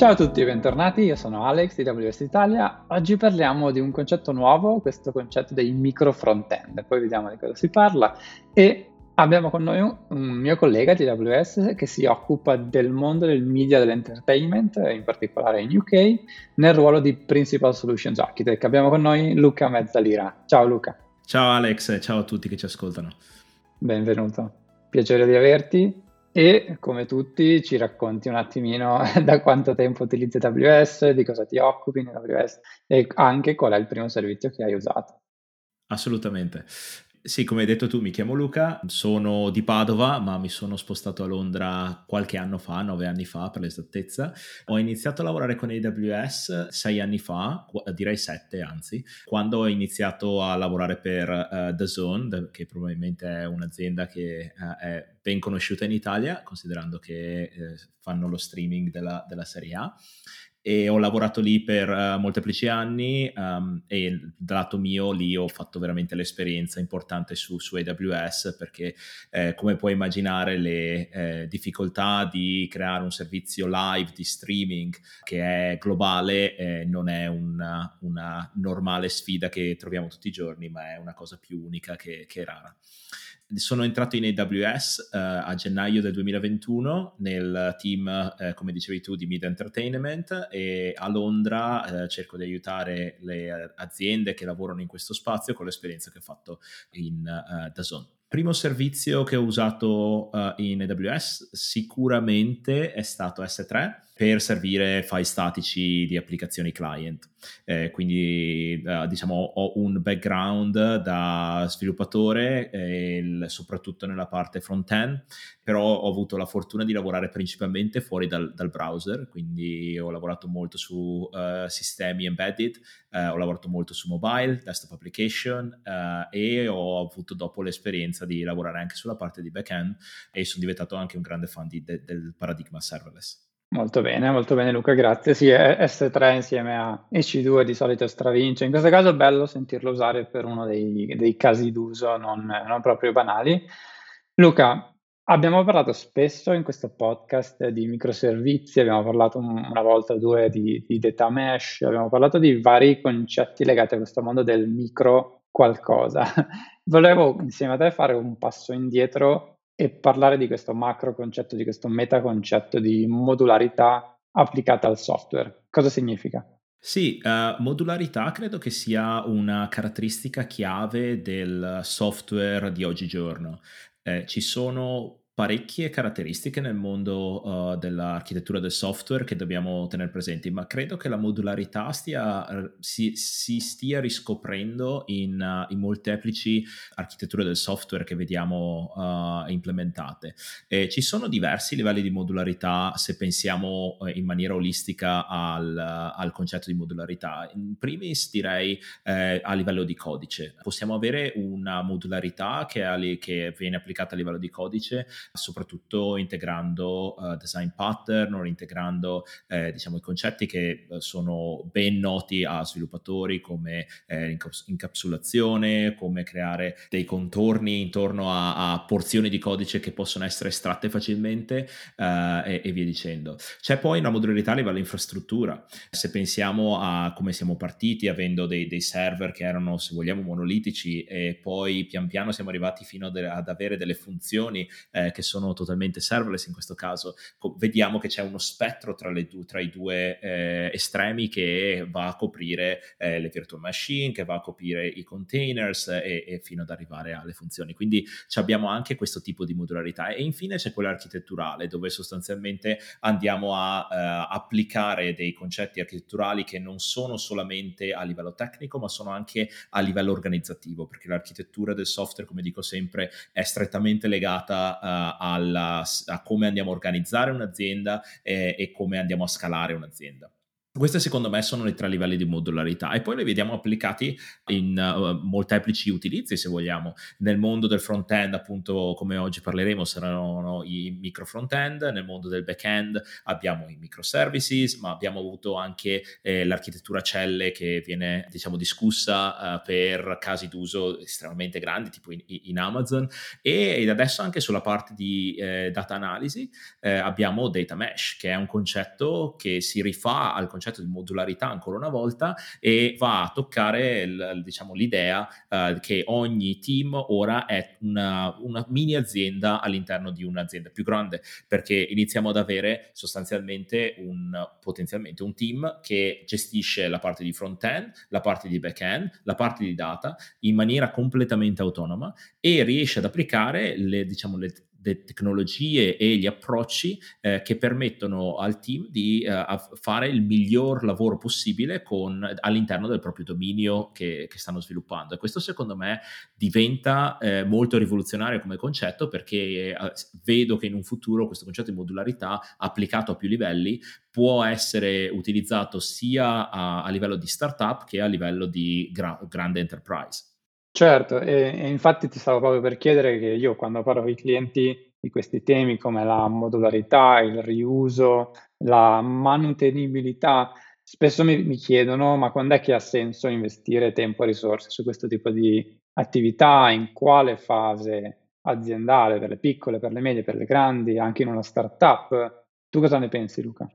Ciao a tutti e bentornati, io sono Alex di AWS Italia. Oggi parliamo di un concetto nuovo, questo concetto dei micro front-end, poi vediamo di cosa si parla e abbiamo con noi un mio collega di AWS che si occupa del mondo del media e dell'entertainment, in particolare in UK, nel ruolo di Principal Solutions Architect. Abbiamo con noi Luca Mezzalira. Ciao Luca. Ciao Alex, ciao a tutti che ci ascoltano. Benvenuto, piacere di averti e come tutti ci racconti un attimino da quanto tempo utilizzi AWS, di cosa ti occupi in AWS e anche qual è il primo servizio che hai usato. Assolutamente. Sì, come hai detto tu, mi chiamo Luca, sono di Padova, ma mi sono spostato a Londra qualche anno fa, nove anni fa per l'esattezza. Ho iniziato a lavorare con AWS sei anni fa, direi sette anzi, quando ho iniziato a lavorare per uh, The Zone, che probabilmente è un'azienda che uh, è ben conosciuta in Italia, considerando che uh, fanno lo streaming della, della Serie A e ho lavorato lì per uh, molteplici anni um, e dal lato mio lì ho fatto veramente l'esperienza importante su, su AWS perché eh, come puoi immaginare le eh, difficoltà di creare un servizio live di streaming che è globale eh, non è una, una, normale sfida che troviamo tutti i giorni ma è una cosa più unica che, che rara sono entrato in AWS uh, eh, a gennaio del 2021 nel team, uh, come dicevi tu, di Media Entertainment e a Londra uh, cerco di aiutare le aziende che lavorano in questo spazio con l'esperienza che ho fatto in uh, DAZN. Primo servizio che ho usato in AWS sicuramente è stato S3 per servire file statici di applicazioni client. Eh, quindi eh, diciamo ho un background da sviluppatore, eh, soprattutto nella parte front-end, però ho avuto la fortuna di lavorare principalmente fuori dal, dal browser, quindi ho lavorato molto su uh, sistemi embedded, uh, ho lavorato molto su mobile, desktop application uh, e ho avuto dopo l'esperienza di lavorare anche sulla parte di back-end e sono diventato anche un grande fan di, de, del paradigma serverless. Molto bene, molto bene Luca, grazie. Sì, S3 insieme a EC2 di solito stravince. In questo caso è bello sentirlo usare per uno dei, dei casi d'uso non, non, proprio banali. Luca, abbiamo parlato spesso in questo podcast di microservizi, abbiamo parlato una volta o due di, di data mesh, abbiamo parlato di vari concetti legati a questo mondo del micro qualcosa. Volevo insieme a te fare un passo indietro e parlare di questo macro concetto, di questo meta concetto di modularità applicata al software. Cosa significa? Sì, uh, modularità credo che sia una caratteristica chiave del software di oggigiorno. Eh, ci sono parecchie caratteristiche nel mondo uh, dell'architettura del software che dobbiamo tenere presenti, ma credo che la modularità stia, si, si, stia riscoprendo in, uh, in, molteplici architetture del software che vediamo uh, implementate. E ci sono diversi livelli di modularità se pensiamo in maniera olistica al, al, concetto di modularità. In primis direi eh, a livello di codice. Possiamo avere una modularità che, che viene applicata a livello di codice soprattutto integrando uh, design pattern o integrando eh, diciamo, i concetti che uh, sono ben noti a sviluppatori come eh, incapsulazione, come creare dei contorni intorno a, a, porzioni di codice che possono essere estratte facilmente uh, e, e, via dicendo. C'è poi una modularità a livello infrastruttura. Se pensiamo a come siamo partiti avendo dei, dei server che erano, se vogliamo, monolitici e poi pian piano siamo arrivati fino ad, ad avere delle funzioni eh, che sono totalmente serverless in questo caso, vediamo che c'è uno spettro tra, due, tra i due eh, estremi che va a coprire eh, le virtual machine, che va a coprire i containers e, e fino ad arrivare alle funzioni. Quindi abbiamo anche questo tipo di modularità e infine c'è quella architetturale dove sostanzialmente andiamo a uh, applicare dei concetti architetturali che non sono solamente a livello tecnico ma sono anche a livello organizzativo perché l'architettura del software come dico sempre è strettamente legata alla, a come andiamo a organizzare un'azienda e, e come andiamo a scalare un'azienda. Questi secondo me sono i tre livelli di modularità e poi li vediamo applicati in uh, molteplici utilizzi se vogliamo. Nel mondo del front-end appunto come oggi parleremo saranno i micro front-end, nel mondo del back-end abbiamo i microservices ma abbiamo avuto anche eh, l'architettura celle che viene diciamo discussa uh, per casi d'uso estremamente grandi tipo in, in Amazon e adesso anche sulla parte di eh, data analisi eh, abbiamo data mesh che è un concetto che si rifà al concetto concetto di modularità ancora una volta e va a toccare il, diciamo, l'idea uh, che ogni team ora è una, una mini azienda all'interno di un'azienda più grande perché iniziamo ad avere sostanzialmente un potenzialmente un team che gestisce la parte di front-end, la parte di back-end, la parte di data in maniera completamente autonoma e riesce ad applicare le, diciamo, le le tecnologie e gli approcci eh, che permettono al team di eh, fare il miglior lavoro possibile con, all'interno del proprio dominio che, che, stanno sviluppando. E questo secondo me diventa eh, molto rivoluzionario come concetto perché eh, vedo che in un futuro questo concetto di modularità applicato a più livelli può essere utilizzato sia a, a livello di startup che a livello di gra- grande enterprise. Certo, e, e infatti ti stavo proprio per chiedere che io quando parlo con i clienti di questi temi come la modularità, il riuso, la manutenibilità, spesso mi, mi chiedono ma quando è che ha senso investire tempo e risorse su questo tipo di attività, in quale fase aziendale, per le piccole, per le medie, per le grandi, anche in una startup. Tu cosa ne pensi Luca?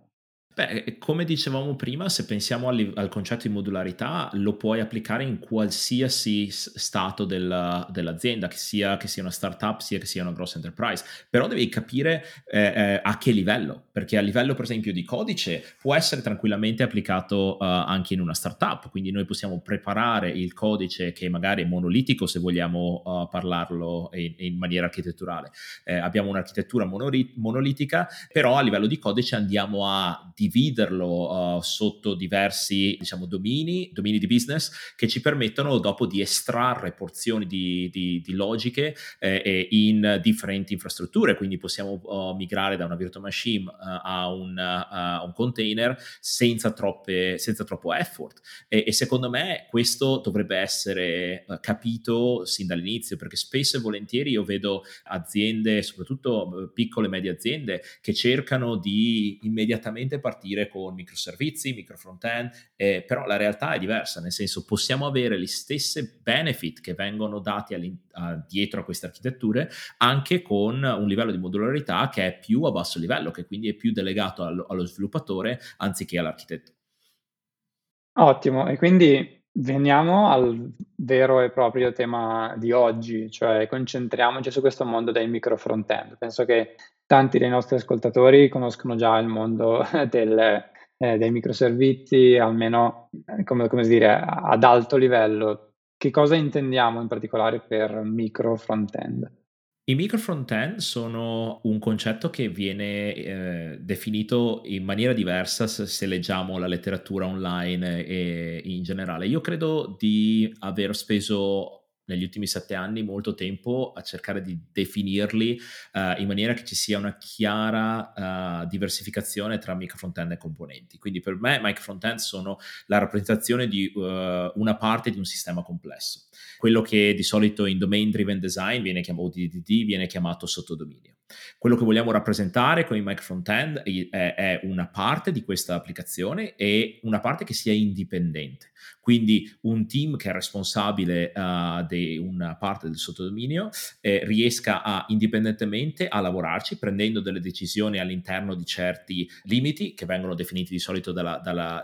Beh, come dicevamo prima, se pensiamo al, al, concetto di modularità, lo puoi applicare in qualsiasi stato della, dell'azienda, che sia, che sia, una startup, sia che sia una grossa enterprise. Però devi capire eh, eh, a che livello, perché a livello, per esempio, di codice può essere tranquillamente applicato uh, anche in una startup. Quindi noi possiamo preparare il codice che magari è monolitico, se vogliamo uh, parlarlo in, in, maniera architetturale. Eh, abbiamo un'architettura monolit- monolitica, però a livello di codice andiamo a dividerlo uh, sotto diversi diciamo, domini, domini di business che ci permettono dopo di estrarre porzioni di, di, di logiche eh, in differenti infrastrutture, quindi possiamo uh, migrare da una virtual machine uh, a, un, a, un, container senza, troppe, senza troppo effort. E, e, secondo me questo dovrebbe essere capito sin dall'inizio perché spesso e volentieri io vedo aziende, soprattutto piccole e medie aziende, che cercano di immediatamente partire partire con microservizi, micro front-end, eh, però la realtà è diversa, nel senso possiamo avere gli stessi benefit che vengono dati a, dietro a queste architetture anche con un livello di modularità che è più a basso livello, che quindi è più delegato allo, allo sviluppatore anziché all'architetto. Ottimo, e quindi veniamo al vero e proprio tema di oggi, cioè concentriamoci su questo mondo dei micro front-end. Penso che tanti dei nostri ascoltatori conoscono già il mondo del, eh, dei microservizi, almeno eh, come, come dire, ad alto livello. Che cosa intendiamo in particolare per micro front-end? I micro front-end sono un concetto che viene eh, definito in maniera diversa se, se, leggiamo la letteratura online e in generale. Io credo di aver speso negli ultimi sette anni molto tempo a cercare di definirli uh, in maniera che ci sia una chiara uh, diversificazione tra micro front-end e componenti. Quindi per me micro front-end sono la rappresentazione di uh, una parte di un sistema complesso. Quello che di solito in domain driven design viene chiamato DDD viene chiamato sottodominio. Quello che vogliamo rappresentare con il micro front-end è, è una parte di questa applicazione e una parte che sia indipendente. Quindi un team che è responsabile uh, di una parte del sottodominio eh, riesca a indipendentemente a lavorarci prendendo delle decisioni all'interno di certi limiti che vengono definiti di solito dalla, dalla,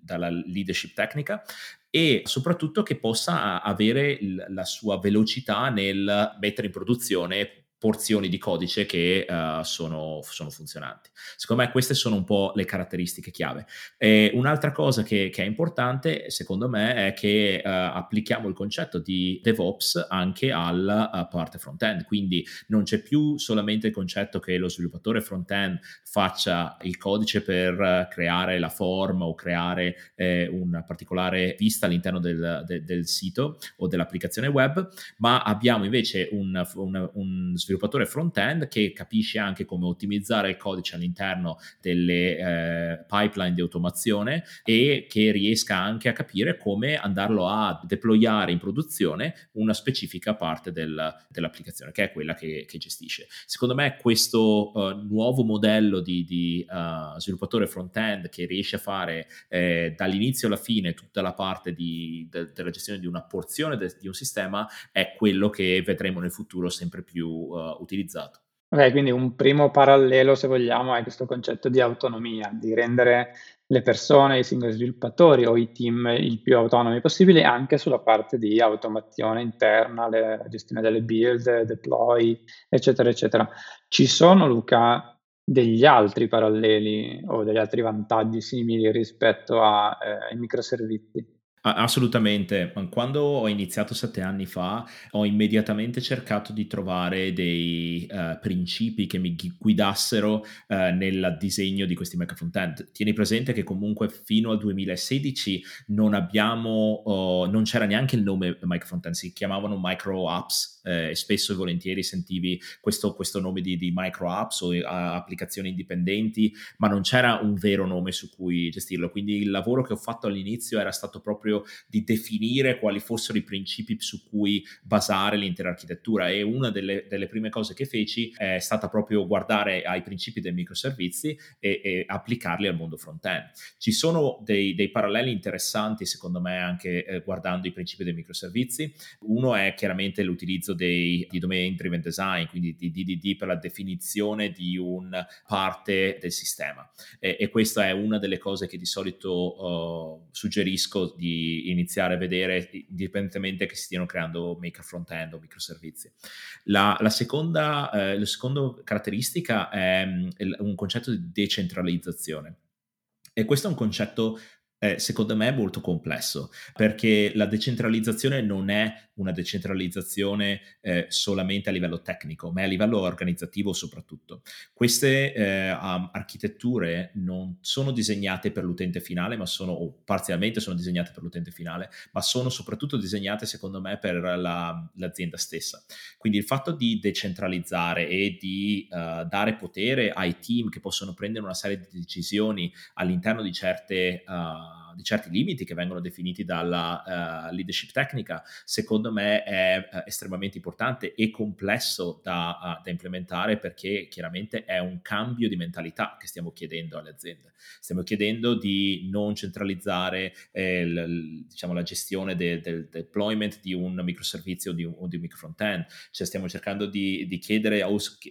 dalla leadership tecnica e soprattutto che possa avere la sua velocità nel mettere in produzione porzioni di codice che uh, sono, sono, funzionanti. Secondo me queste sono un po' le caratteristiche chiave. E un'altra cosa che, che, è importante, secondo me, è che uh, applichiamo il concetto di DevOps anche alla uh, parte front-end, quindi non c'è più solamente il concetto che lo sviluppatore front-end faccia il codice per creare la form o creare eh, una particolare vista all'interno del, de, del, sito o dell'applicazione web, ma abbiamo invece un, un, un sviluppatore front-end che capisce anche come ottimizzare il codice all'interno delle eh, pipeline di automazione e che riesca anche a capire come andarlo a deployare in produzione una specifica parte del, dell'applicazione, che è quella che, che gestisce. Secondo me questo uh, nuovo modello di, di uh, sviluppatore front-end che riesce a fare eh, dall'inizio alla fine tutta la parte di, de, della gestione di una porzione de, di un sistema è quello che vedremo nel futuro sempre più uh, utilizzato. Ok, quindi un primo parallelo, se vogliamo, è questo concetto di autonomia, di rendere le persone, i singoli sviluppatori o i team il più autonomi possibile anche sulla parte di automazione interna, la gestione delle build, deploy, eccetera, eccetera. Ci sono, Luca, degli altri paralleli o degli altri vantaggi simili rispetto ai eh, microservizi? Assolutamente. Quando ho iniziato sette anni fa, ho immediatamente cercato di trovare dei uh, principi che mi guidassero uh, nel disegno di questi micro frontend. Tieni presente che comunque fino al 2016 non abbiamo, uh, non c'era neanche il nome micro frontend, si chiamavano micro apps eh, spesso e volentieri sentivi questo, questo nome di, di, micro apps o uh, applicazioni indipendenti, ma non c'era un vero nome su cui gestirlo. Quindi il lavoro che ho fatto all'inizio era stato proprio di definire quali fossero i principi su cui basare l'intera architettura e una delle, delle prime cose che feci è stata proprio guardare ai principi dei microservizi e, e applicarli al mondo front-end. Ci sono dei, dei paralleli interessanti secondo me anche eh, guardando i principi dei microservizi. Uno è chiaramente l'utilizzo dei, di domain driven design, quindi di DDD per la definizione di una parte del sistema. E, e, questa è una delle cose che di solito uh, suggerisco di iniziare a vedere, indipendentemente che si stiano creando maker front-end o microservizi. La, la, seconda, eh, la seconda caratteristica è um, un concetto di decentralizzazione. E questo è un concetto eh, secondo me molto complesso perché la decentralizzazione non è una decentralizzazione eh, solamente a livello tecnico, ma a livello organizzativo soprattutto. Queste eh, um, architetture non sono disegnate per l'utente finale, ma sono, o parzialmente sono disegnate per l'utente finale, ma sono soprattutto disegnate secondo me per la, l'azienda stessa. Quindi il fatto di decentralizzare e di uh, dare potere ai team che possono prendere una serie di decisioni all'interno di certe... Uh, di certi limiti che vengono definiti dalla uh, leadership tecnica, secondo me è uh, estremamente importante e complesso da, uh, da, implementare perché chiaramente è un cambio di mentalità che stiamo chiedendo alle aziende. Stiamo chiedendo di non centralizzare eh, l, diciamo, la gestione del, del, deployment di un microservizio o di un, micro front-end, cioè stiamo cercando di, di chiedere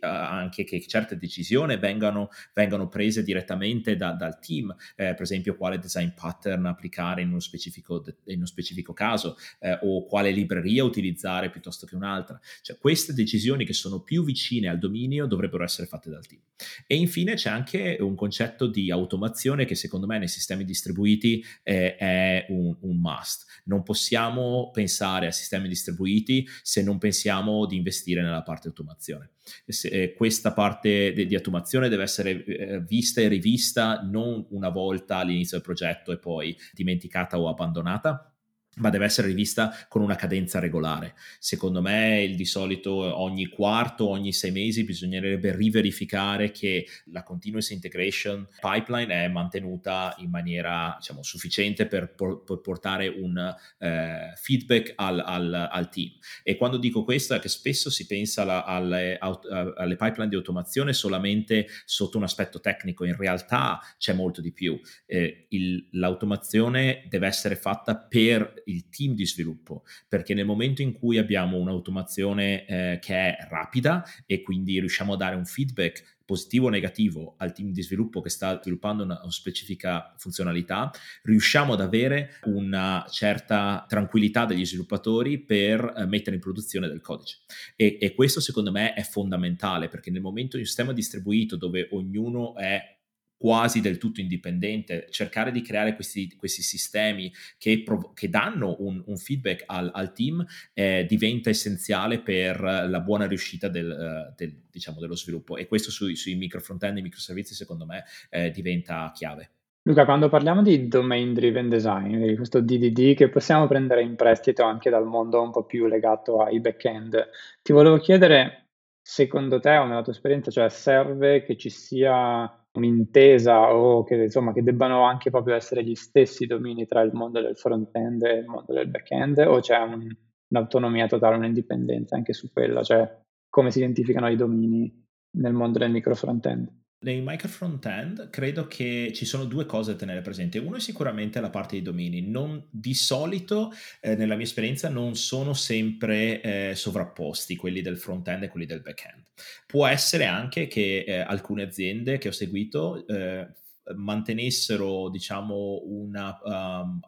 anche che certe decisioni vengano, vengano prese direttamente da, dal team, eh, per esempio quale design pattern pattern applicare in uno specifico, in uno specifico caso eh, o quale libreria utilizzare piuttosto che un'altra. Cioè queste decisioni che sono più vicine al dominio dovrebbero essere fatte dal team. E infine c'è anche un concetto di automazione che secondo me nei sistemi distribuiti eh, è un, un must. Non possiamo pensare a sistemi distribuiti se non pensiamo di investire nella parte automazione. Se, eh, questa parte di automazione deve essere eh, vista e rivista non una volta all'inizio del progetto e poi dimenticata o abbandonata, ma deve essere rivista con una cadenza regolare. Secondo me, di solito ogni quarto, ogni sei mesi bisognerebbe riverificare che la continuous integration pipeline è mantenuta in maniera diciamo, sufficiente per, per, portare un eh, feedback al, al, al, team. E quando dico questo è che spesso si pensa alla, alle, alle pipeline di automazione solamente sotto un aspetto tecnico, in realtà c'è molto di più. Eh, il, l'automazione deve essere fatta per il team di sviluppo, perché nel momento in cui abbiamo un'automazione eh, che è rapida e quindi riusciamo a dare un feedback positivo o negativo al team di sviluppo che sta sviluppando una, una, specifica funzionalità, riusciamo ad avere una certa tranquillità degli sviluppatori per eh, mettere in produzione del codice. E, e questo secondo me è fondamentale perché nel momento di un sistema distribuito dove ognuno è quasi del tutto indipendente, cercare di creare questi, questi sistemi che, prov- che danno un, un feedback al, al team eh, diventa essenziale per la buona riuscita del, uh, del, diciamo, dello sviluppo e questo sui, sui micro front-end e microservizi secondo me eh, diventa chiave. Luca, quando parliamo di domain driven design, di questo DDD che possiamo prendere in prestito anche dal mondo un po' più legato ai back-end, ti volevo chiedere secondo te o nella tua esperienza, cioè serve che ci sia un'intesa o che insomma che debbano anche proprio essere gli stessi domini tra il mondo del front-end e il mondo del back-end o c'è un, un'autonomia totale, un'indipendenza anche su quella, cioè come si identificano i domini nel mondo del micro front-end? Nei micro front-end credo che ci sono due cose da tenere presente. Uno è sicuramente la parte dei domini. Non, di solito, eh, nella mia esperienza, non sono sempre eh, sovrapposti quelli del front-end e quelli del back-end. Può essere anche che eh, alcune aziende che ho seguito eh, mantenessero diciamo una um,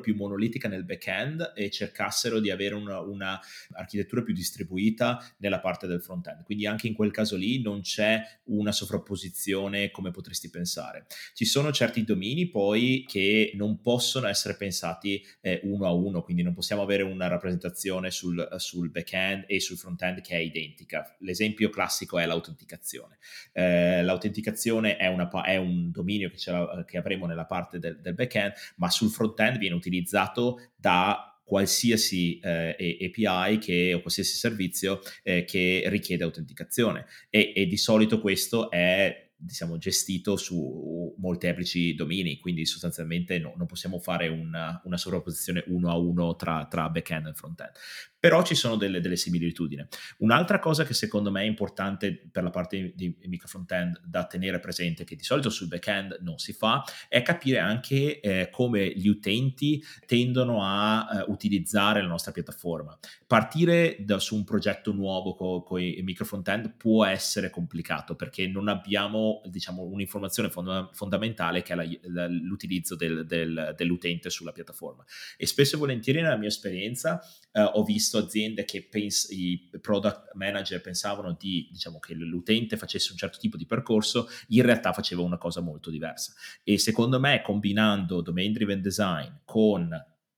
più monolitica nel back-end e cercassero di avere una, una, architettura più distribuita nella parte del front-end. Quindi anche in quel caso lì non c'è una sovrapposizione come potresti pensare. Ci sono certi domini poi che non possono essere pensati eh, uno a uno, quindi non possiamo avere una rappresentazione sul, sul back-end e sul front-end che è identica. L'esempio classico è l'autenticazione. Eh, l'autenticazione è, una, è un dominio dominio che, che avremo nella parte del, del back-end, ma sul front-end viene utilizzato da qualsiasi eh, API che, o qualsiasi servizio eh, che richiede autenticazione. E, e, di solito questo è diciamo, gestito su molteplici domini, quindi sostanzialmente no, non possiamo fare una, una sovrapposizione uno a uno tra, tra back-end e front-end però ci sono delle, delle, similitudini. Un'altra cosa che secondo me è importante per la parte di micro front-end da tenere presente, che di solito sul back-end non si fa, è capire anche eh, come gli utenti tendono a eh, utilizzare la nostra piattaforma. Partire da, su un progetto nuovo con co i micro front-end può essere complicato perché non abbiamo diciamo, un'informazione fonda- fondamentale che è la, la, l'utilizzo del, del, dell'utente sulla piattaforma. E spesso e volentieri nella mia esperienza eh, ho visto aziende che pens- i product manager pensavano di, diciamo, che l'utente facesse un certo tipo di percorso, in realtà faceva una cosa molto diversa. E secondo me, combinando domain driven design con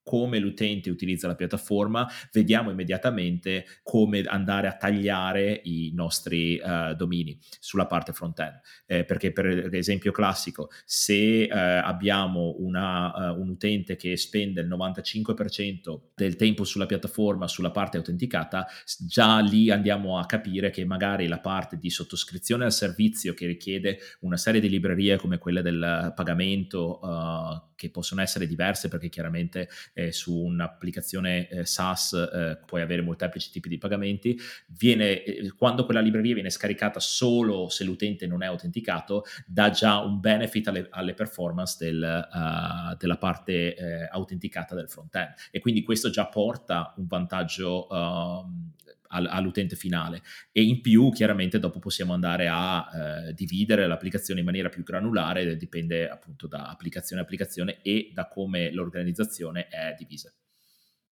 come l'utente utilizza la piattaforma, vediamo immediatamente come andare a tagliare i nostri uh, domini sulla parte front-end. Eh, perché per esempio classico, se uh, abbiamo una, uh, un utente che spende il 95% del tempo sulla piattaforma, sulla parte autenticata, già lì andiamo a capire che magari la parte di sottoscrizione al servizio che richiede una serie di librerie come quelle del pagamento, che possono essere diverse perché chiaramente eh, su un'applicazione eh, SaaS eh, puoi avere molteplici tipi di pagamenti, viene, eh, quando quella libreria viene scaricata solo se l'utente non è autenticato, dà già un benefit alle, alle performance del, uh, della parte eh, autenticata del front-end. E quindi questo già porta un vantaggio uh, all'utente finale e in più chiaramente dopo possiamo andare a eh, dividere l'applicazione in maniera più granulare, dipende appunto da applicazione a applicazione e da come l'organizzazione è divisa.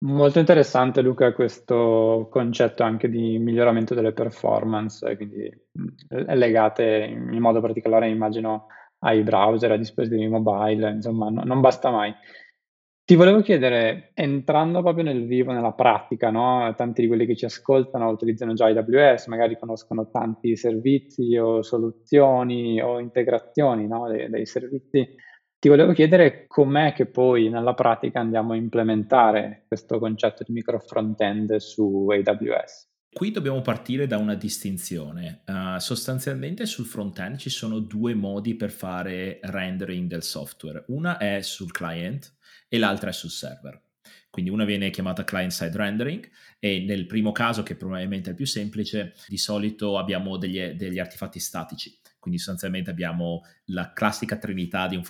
Molto interessante Luca questo concetto anche di miglioramento delle performance, quindi legate in modo particolare immagino ai browser, ai dispositivi mobile, insomma no, non basta mai. Ti volevo chiedere, entrando proprio nel vivo, nella pratica, no? Tanti di quelli che ci ascoltano utilizzano già AWS, magari conoscono tanti servizi o soluzioni o integrazioni, no? dei, dei servizi. Ti volevo chiedere com'è che poi nella pratica andiamo a implementare questo concetto di micro front-end su AWS. Qui dobbiamo partire da una distinzione. Uh, sostanzialmente sul front-end ci sono due modi per fare rendering del software. Una è sul client, e l'altra è sul server. Quindi una viene chiamata client-side rendering e nel primo caso, che probabilmente è il più semplice, di solito abbiamo degli, degli artefatti statici. Quindi sostanzialmente abbiamo la classica trinità di, un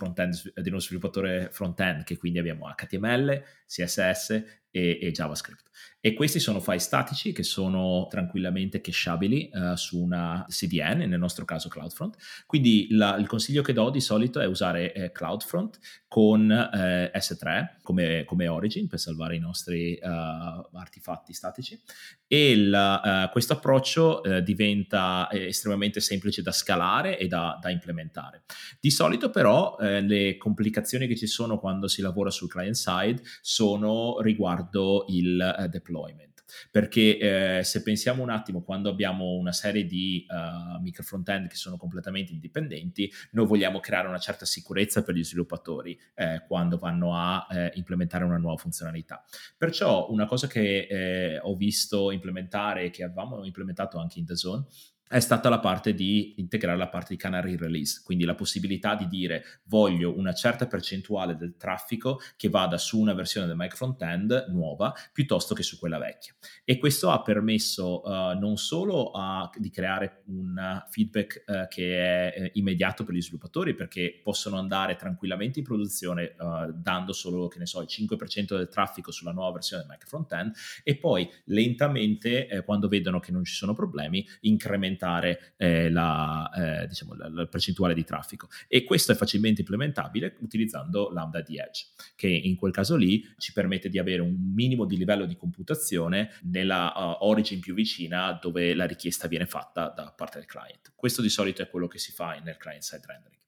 di uno sviluppatore front-end, che quindi abbiamo HTML, CSS e, e JavaScript. E questi sono file statici che sono tranquillamente cacheabili uh, su una CDN, nel nostro caso CloudFront. Quindi la, il consiglio che do di solito è usare eh, CloudFront con eh, S3 come, come, origin per salvare i nostri uh, artefatti statici e uh, questo approccio diventa estremamente semplice da scalare e da, da implementare. Di solito però le complicazioni che ci sono quando si lavora sul client side sono riguardo il deployment deployment. perché eh, se pensiamo un attimo quando abbiamo una serie di uh, micro front-end che sono completamente indipendenti, noi vogliamo creare una certa sicurezza per gli sviluppatori eh, quando vanno a eh, implementare una nuova funzionalità. Perciò una cosa che eh, ho visto implementare che avevamo implementato anche in The Zone è stata la parte di integrare la parte di canary release, quindi la possibilità di dire voglio una certa percentuale del traffico che vada su una versione del mic frontend nuova piuttosto che su quella vecchia. E questo ha permesso uh, non solo uh, di creare un feedback uh, che è eh, immediato per gli sviluppatori perché possono andare tranquillamente in produzione dando solo, che ne so, il 5% del traffico sulla nuova versione del mic frontend e poi lentamente eh, quando vedono che non ci sono problemi incrementare aumentare eh, la, eh, diciamo, la, la, percentuale di traffico. E questo è facilmente implementabile utilizzando Lambda di Edge, che in quel caso lì ci permette di avere un minimo di livello di computazione nella uh, origin più vicina dove la richiesta viene fatta da parte del client. Questo di solito è quello che si fa nel client-side rendering.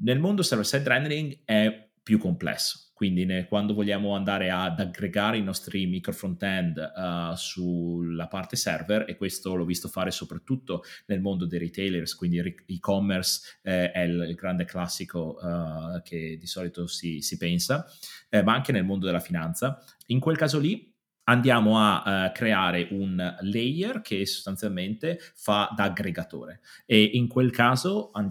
Nel mondo server-side rendering è più complesso quindi ne, quando vogliamo andare ad aggregare i nostri micro front-end uh, sulla parte server, e questo l'ho visto fare soprattutto nel mondo dei retailers, quindi e-commerce eh, è il, il, grande classico uh, che di solito si, si pensa, eh, ma anche nel mondo della finanza. In quel caso lì andiamo a uh, creare un layer che sostanzialmente fa da aggregatore. E in quel caso a,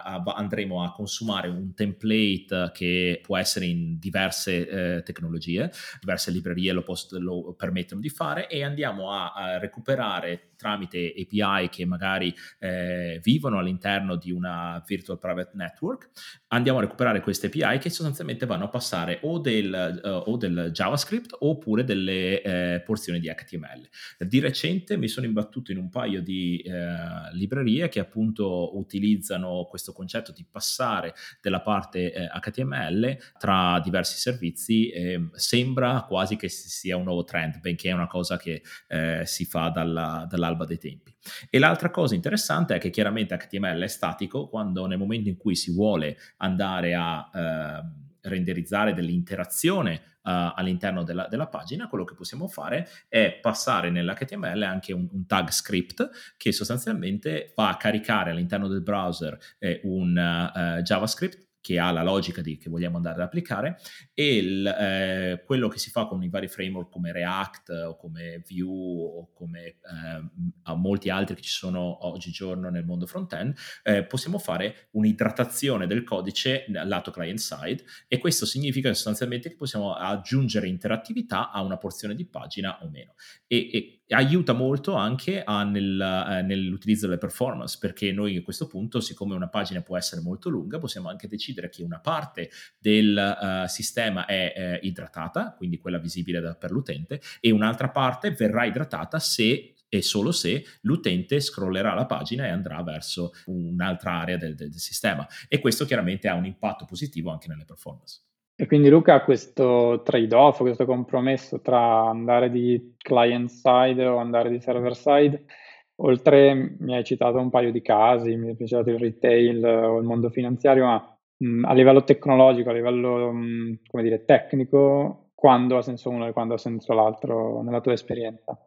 a, andremo a consumare un template che può essere in diverse eh, tecnologie, diverse librerie lo, post, lo, permettono di fare e andiamo a, a recuperare tramite API che magari eh, vivono all'interno di una virtual private network, andiamo a recuperare queste API che sostanzialmente vanno a passare o del, uh, o del JavaScript oppure delle eh, porzioni di HTML. Di recente mi sono imbattuto in un paio di eh, librerie che appunto utilizzano questo concetto di passare della parte eh, HTML tra diversi servizi. sembra quasi che sia un nuovo trend, benché è una cosa che eh, si fa dalla, dalla all'alba dei tempi. E l'altra cosa interessante è che chiaramente HTML è statico quando nel momento in cui si vuole andare a eh, renderizzare dell'interazione Uh, all'interno della, della, pagina, quello che possiamo fare è passare nell'HTML anche un, un tag script che sostanzialmente fa caricare all'interno del browser eh, un uh, JavaScript che ha la logica di, che vogliamo andare ad applicare e il, eh, quello che si fa con i vari framework come React o come Vue o come eh, molti altri che ci sono oggigiorno nel mondo front-end, eh, possiamo fare un'idratazione del codice lato client-side e questo significa sostanzialmente che possiamo aggiungere interattività a una porzione di pagina o meno. E, e aiuta molto anche a, nel, eh, nell'utilizzo delle performance perché noi a questo punto siccome una pagina può essere molto lunga possiamo anche decidere che una parte del uh, sistema è eh, idratata quindi quella visibile da, per l'utente e un'altra parte verrà idratata se e solo se l'utente scrollerà la pagina e andrà verso un'altra area del, del, del sistema e questo chiaramente ha un impatto positivo anche nelle performance. E quindi Luca questo trade-off, questo compromesso tra andare di client side o andare di server side, oltre mi hai citato un paio di casi, mi è piaciuto il retail o il mondo finanziario, ma mh, a livello tecnologico, a livello mh, come dire, tecnico, quando ha senso uno e quando ha senso l'altro nella tua esperienza?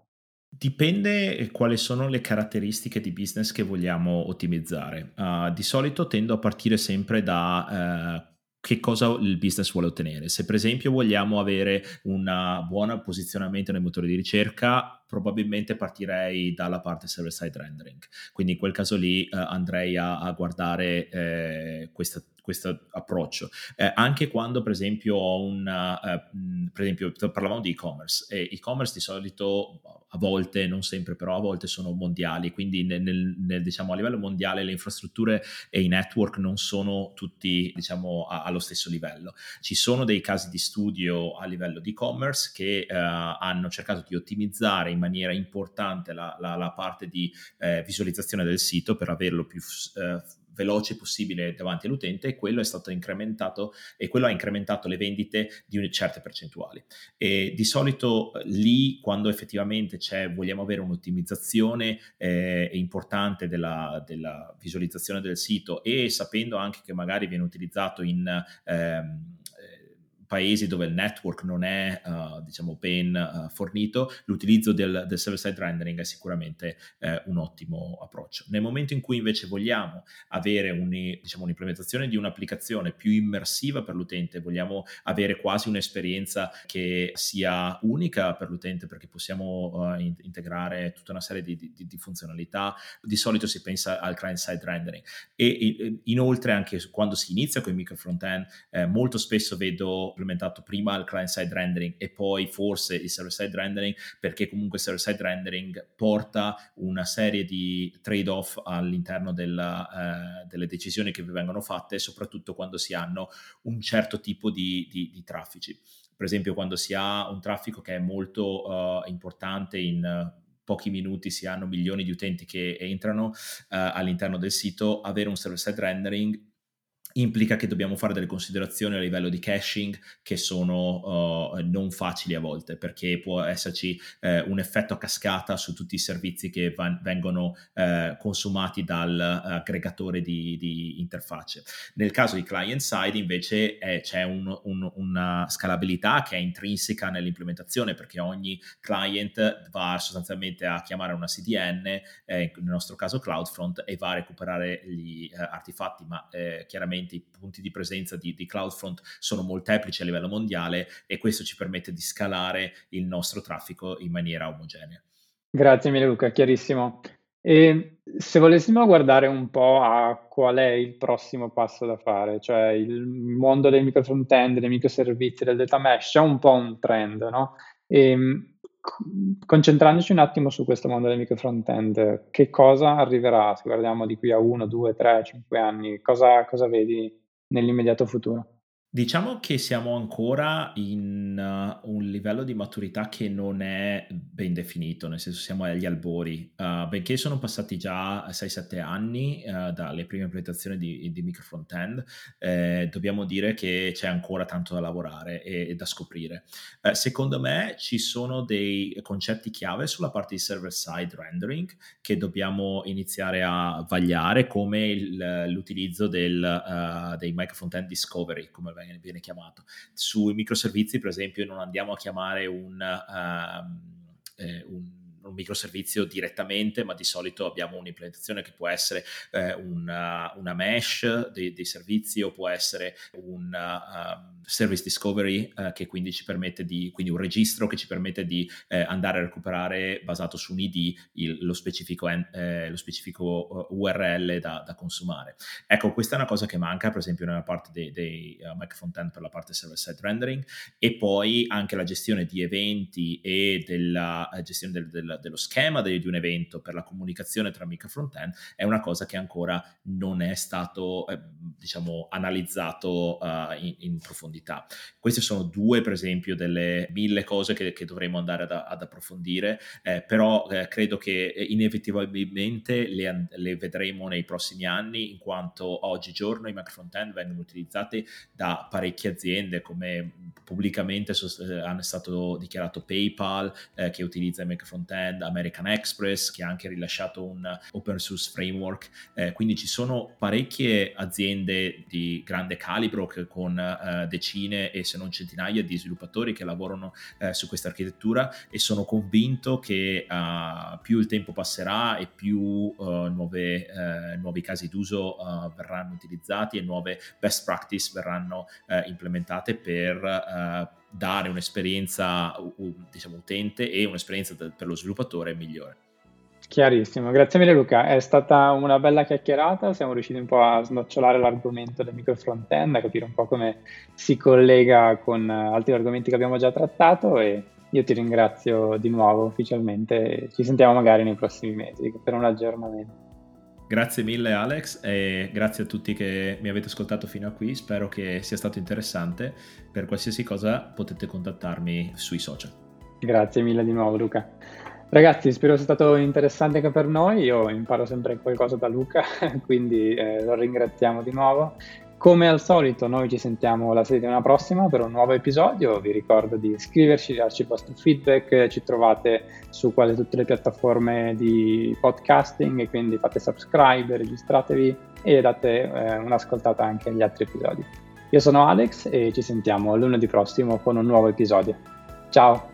Dipende quali sono le caratteristiche di business che vogliamo ottimizzare. Uh, di solito tendo a partire sempre da uh, che cosa il business vuole ottenere. Se per esempio vogliamo avere un buon posizionamento nei motori di ricerca, probabilmente partirei dalla parte server side rendering. Quindi in quel caso lì eh, andrei a, a guardare eh, questa questo approccio. Eh, anche quando, per esempio, ho un, uh, per esempio, parlavamo di e-commerce, e e-commerce di solito a volte, non sempre, però a volte sono mondiali, quindi nel, nel, nel, diciamo, a livello mondiale le infrastrutture e i network non sono tutti diciamo, a, allo stesso livello. Ci sono dei casi di studio a livello di e-commerce che uh, hanno cercato di ottimizzare in maniera importante la, la, la parte di eh, visualizzazione del sito per averlo più uh, veloce possibile davanti all'utente e quello è stato incrementato e quello ha incrementato le vendite di certe percentuali. E di solito eh, lì, quando effettivamente vogliamo avere un'ottimizzazione eh, importante della, della, visualizzazione del sito e sapendo anche che magari viene utilizzato in... Ehm, paesi dove il network non è uh, diciamo ben uh, fornito, l'utilizzo del, del server-side rendering è sicuramente uh, un ottimo approccio. Nel momento in cui invece vogliamo avere un, diciamo, un'implementazione di un'applicazione più immersiva per l'utente, vogliamo avere quasi un'esperienza che sia unica per l'utente perché possiamo in- integrare tutta una serie di, di, di, funzionalità, di solito si pensa al client-side rendering e, e inoltre anche quando si inizia con i micro front-end eh, molto spesso vedo implementato prima il client side rendering e poi forse il server side rendering perché comunque il server side rendering porta una serie di trade-off all'interno della, eh, delle decisioni che vengono fatte soprattutto quando si hanno un certo tipo di, di, di traffici. Per esempio quando si ha un traffico che è molto uh, importante in pochi minuti si hanno milioni di utenti che entrano uh, all'interno del sito, avere un server-side rendering implica che dobbiamo fare delle considerazioni a livello di caching che sono uh, non facili a volte perché può esserci uh, un effetto a cascata su tutti i servizi che van- vengono uh, consumati dall'aggregatore di, di, interfacce. Nel caso di client side invece eh, c'è un, un, una scalabilità che è intrinseca nell'implementazione perché ogni client va sostanzialmente a chiamare una CDN, eh, nel nostro caso CloudFront, e va a recuperare gli eh, artefatti, ma eh, chiaramente chiaramente i punti di presenza di, di CloudFront sono molteplici a livello mondiale e questo ci permette di scalare il nostro traffico in maniera omogenea. Grazie mille Luca, chiarissimo. E se volessimo guardare un po' a qual è il prossimo passo da fare, cioè il mondo dei micro front-end, dei microservizi, del data mesh, c'è un po' un trend, no? E, ehm, concentrandoci un attimo su questo mondo del micro front-end, che cosa arriverà se guardiamo di qui a 1, 2, 3, 5 anni? Cosa, cosa vedi nell'immediato futuro? Diciamo che siamo ancora in uh, un livello di maturità che non è ben definito, nel senso siamo agli albori. Uh, benché sono passati già 6-7 anni uh, dalle prime implementazioni di, di micro front-end, eh, dobbiamo dire che c'è ancora tanto da lavorare e, e da scoprire. Eh, secondo me ci sono dei concetti chiave sulla parte di server-side rendering che dobbiamo iniziare a vagliare, come il, l'utilizzo del, dei micro front-end discovery, come viene, viene chiamato. Sui microservizi, per esempio, non andiamo a chiamare un, uh, eh, un un microservizio direttamente, ma di solito abbiamo un'implementazione che può essere eh, una, una, mesh dei, dei, servizi o può essere un uh, service discovery uh, che quindi ci permette di, quindi un registro che ci permette di eh, andare a recuperare basato su un ID il, lo specifico, eh, lo specifico URL da, da, consumare. Ecco, questa è una cosa che manca per esempio nella parte dei, dei uh, Mac Frontend per la parte server-side rendering e poi anche la gestione di eventi e della gestione del, del dello schema di un evento per la comunicazione tra micro front-end è una cosa che ancora non è stato eh, diciamo analizzato uh, in, in, profondità. Queste sono due per esempio delle mille cose che, che dovremo andare ad, ad approfondire, eh, però eh, credo che inevitabilmente le, le, vedremo nei prossimi anni in quanto oggigiorno i micro front-end vengono utilizzati da parecchie aziende come pubblicamente eh, hanno stato dichiarato PayPal eh, che utilizza i micro front-end End, American Express che ha anche rilasciato un open source framework, eh, quindi ci sono parecchie aziende di grande calibro che, con eh, decine e se non centinaia di sviluppatori che lavorano eh, su questa architettura e sono convinto che uh, più il tempo passerà e più uh, nuove, uh, nuovi casi d'uso verranno utilizzati e nuove best practice verranno implementate per dare un'esperienza diciamo, utente e un'esperienza per lo sviluppatore migliore. Chiarissimo, grazie mille Luca, è stata una bella chiacchierata, siamo riusciti un po' a snocciolare l'argomento del micro front-end, a capire un po' come si collega con altri argomenti che abbiamo già trattato e io ti ringrazio di nuovo ufficialmente, ci sentiamo magari nei prossimi mesi per un aggiornamento. Grazie mille Alex e grazie a tutti che mi avete ascoltato fino a qui, spero che sia stato interessante. Per qualsiasi cosa potete contattarmi sui social. Grazie mille di nuovo Luca. Ragazzi, spero sia stato interessante anche per noi, io imparo sempre qualcosa da Luca, quindi eh, lo ringraziamo di nuovo come al solito, noi ci sentiamo la settimana prossima per un nuovo episodio. Vi ricordo di iscriverci, darci il vostro feedback. Ci trovate su quasi tutte le piattaforme di podcasting quindi fate subscribe, registratevi e date eh, un'ascoltata anche agli altri episodi. Io sono Alex e ci sentiamo lunedì prossimo con un nuovo episodio. Ciao!